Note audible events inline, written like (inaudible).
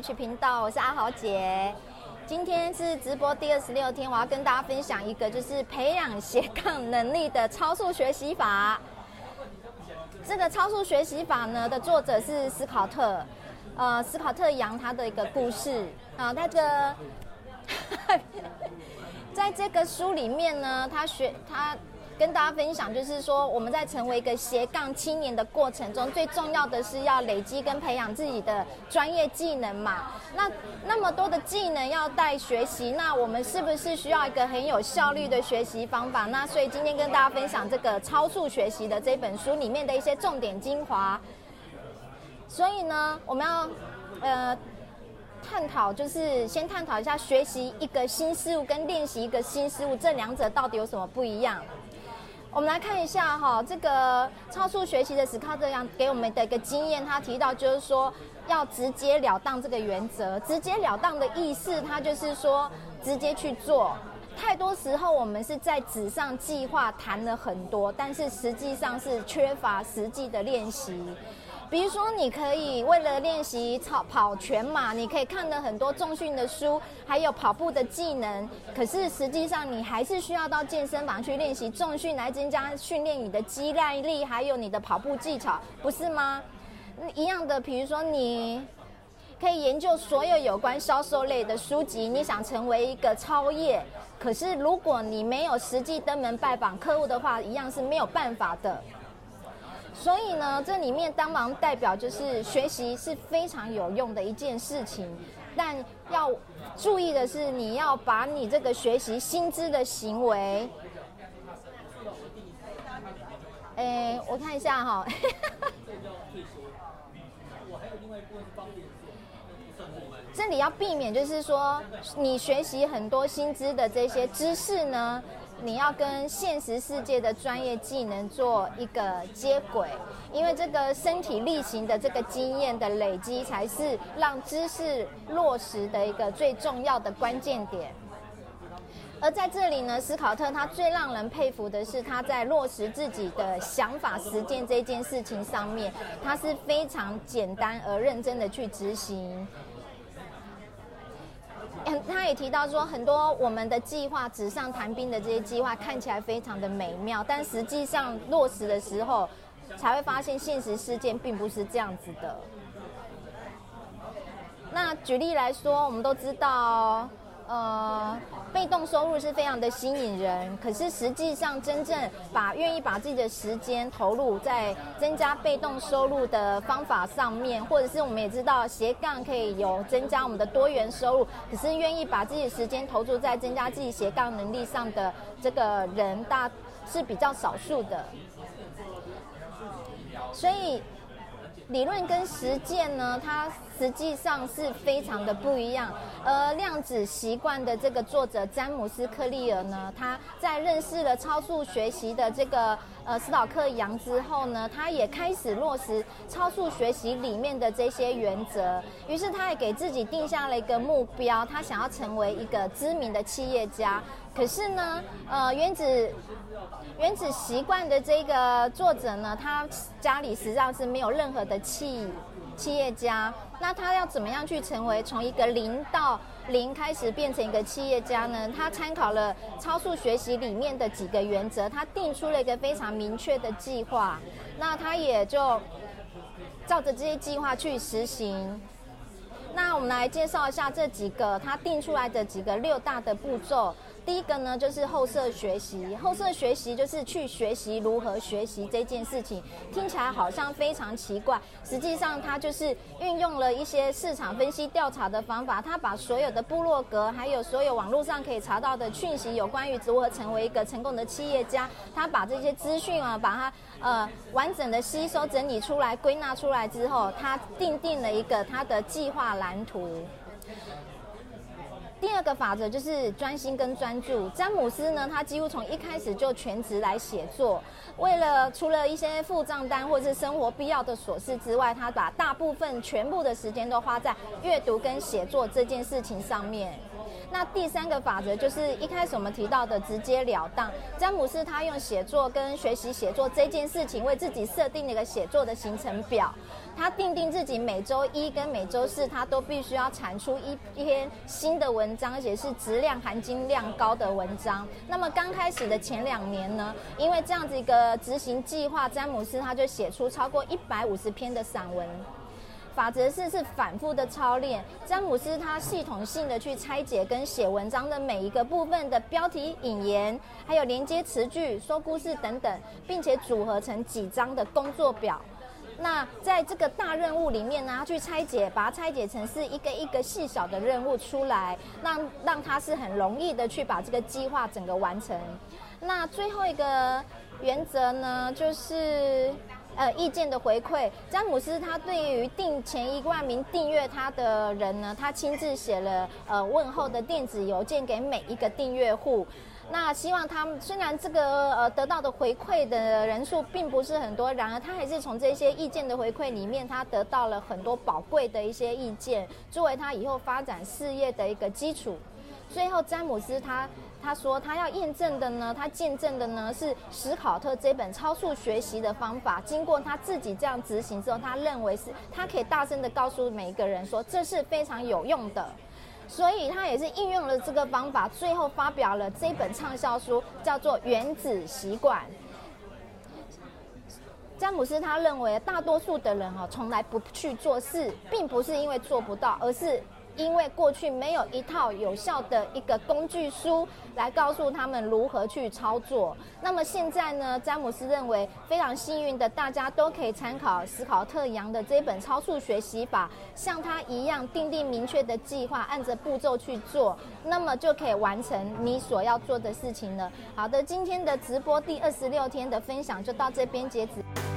Rich 频道，我是阿豪姐。今天是直播第二十六天，我要跟大家分享一个就是培养斜杠能力的超速学习法。这个超速学习法呢的作者是斯考特，呃，斯考特杨他的一个故事啊，那个 (laughs) 在这个书里面呢，他学他。跟大家分享，就是说我们在成为一个斜杠青年的过程中，最重要的是要累积跟培养自己的专业技能嘛。那那么多的技能要带学习，那我们是不是需要一个很有效率的学习方法？那所以今天跟大家分享这个超速学习的这本书里面的一些重点精华。所以呢，我们要呃探讨，就是先探讨一下学习一个新事物跟练习一个新事物这两者到底有什么不一样。我们来看一下哈，这个超速学习的史考特杨给我们的一个经验，他提到就是说要直截了当这个原则。直截了当的意思，他就是说直接去做。太多时候我们是在纸上计划谈了很多，但是实际上是缺乏实际的练习。比如说，你可以为了练习跑跑全马，你可以看了很多重训的书，还有跑步的技能。可是实际上，你还是需要到健身房去练习重训，来增加训练你的肌耐力，还有你的跑步技巧，不是吗？一样的，比如说，你可以研究所有有关销售类的书籍，你想成为一个超业，可是如果你没有实际登门拜访客户的话，一样是没有办法的。所以呢，这里面当然代表就是学习是非常有用的一件事情，但要注意的是，你要把你这个学习新知的行为，哎，我看一下哈，这里要避免就是说，你学习很多新知的这些知识呢。你要跟现实世界的专业技能做一个接轨，因为这个身体力行的这个经验的累积，才是让知识落实的一个最重要的关键点。而在这里呢，斯考特他最让人佩服的是他在落实自己的想法实践这件事情上面，他是非常简单而认真的去执行。他也提到说，很多我们的计划纸上谈兵的这些计划看起来非常的美妙，但实际上落实的时候，才会发现现实事件并不是这样子的。那举例来说，我们都知道。呃，被动收入是非常的吸引人，可是实际上真正把愿意把自己的时间投入在增加被动收入的方法上面，或者是我们也知道斜杠可以有增加我们的多元收入，可是愿意把自己的时间投注在增加自己斜杠能力上的这个人，大是比较少数的，所以。理论跟实践呢，它实际上是非常的不一样。而量子习惯的这个作者詹姆斯·克利尔呢，他在认识了超速学习的这个呃斯考特杨之后呢，他也开始落实超速学习里面的这些原则。于是他也给自己定下了一个目标，他想要成为一个知名的企业家。可是呢，呃，原子原子习惯的这个作者呢，他家里实际上是没有任何的企企业家。那他要怎么样去成为从一个零到零开始变成一个企业家呢？他参考了超速学习里面的几个原则，他定出了一个非常明确的计划。那他也就照着这些计划去实行。那我们来介绍一下这几个他定出来的几个六大的步骤。第一个呢，就是后设学习。后设学习就是去学习如何学习这件事情，听起来好像非常奇怪。实际上，它就是运用了一些市场分析调查的方法，它把所有的部落格，还有所有网络上可以查到的讯息，有关于如何成为一个成功的企业家，它把这些资讯啊，把它呃完整的吸收整理出来，归纳出来之后，它订定了一个它的计划蓝图。第二个法则就是专心跟专注。詹姆斯呢，他几乎从一开始就全职来写作，为了除了一些付账单或是生活必要的琐事之外，他把大部分全部的时间都花在阅读跟写作这件事情上面。那第三个法则就是一开始我们提到的直截了当。詹姆斯他用写作跟学习写作这件事情为自己设定了一个写作的行程表。他定定自己每周一跟每周四，他都必须要产出一篇新的文章，而且是质量含金量高的文章。那么刚开始的前两年呢，因为这样子一个执行计划，詹姆斯他就写出超过一百五十篇的散文。法则四是反复的操练。詹姆斯他系统性的去拆解跟写文章的每一个部分的标题、引言，还有连接词句、说故事等等，并且组合成几张的工作表。那在这个大任务里面呢，他去拆解，把它拆解成是一个一个细小的任务出来，让让他是很容易的去把这个计划整个完成。那最后一个原则呢，就是。呃，意见的回馈，詹姆斯他对于订前一万名订阅他的人呢，他亲自写了呃问候的电子邮件给每一个订阅户。那希望他们虽然这个呃得到的回馈的人数并不是很多，然而他还是从这些意见的回馈里面，他得到了很多宝贵的一些意见，作为他以后发展事业的一个基础。最后，詹姆斯他。他说，他要验证的呢，他见证的呢是史考特这本超速学习的方法。经过他自己这样执行之后，他认为是他可以大声的告诉每一个人说，这是非常有用的。所以他也是应用了这个方法，最后发表了这本畅销书，叫做《原子习惯》。詹姆斯他认为，大多数的人哈从来不去做事，并不是因为做不到，而是。因为过去没有一套有效的一个工具书来告诉他们如何去操作，那么现在呢，詹姆斯认为非常幸运的，大家都可以参考史考特杨的这本超速学习法，像他一样订定明确的计划，按着步骤去做，那么就可以完成你所要做的事情了。好的，今天的直播第二十六天的分享就到这边截止。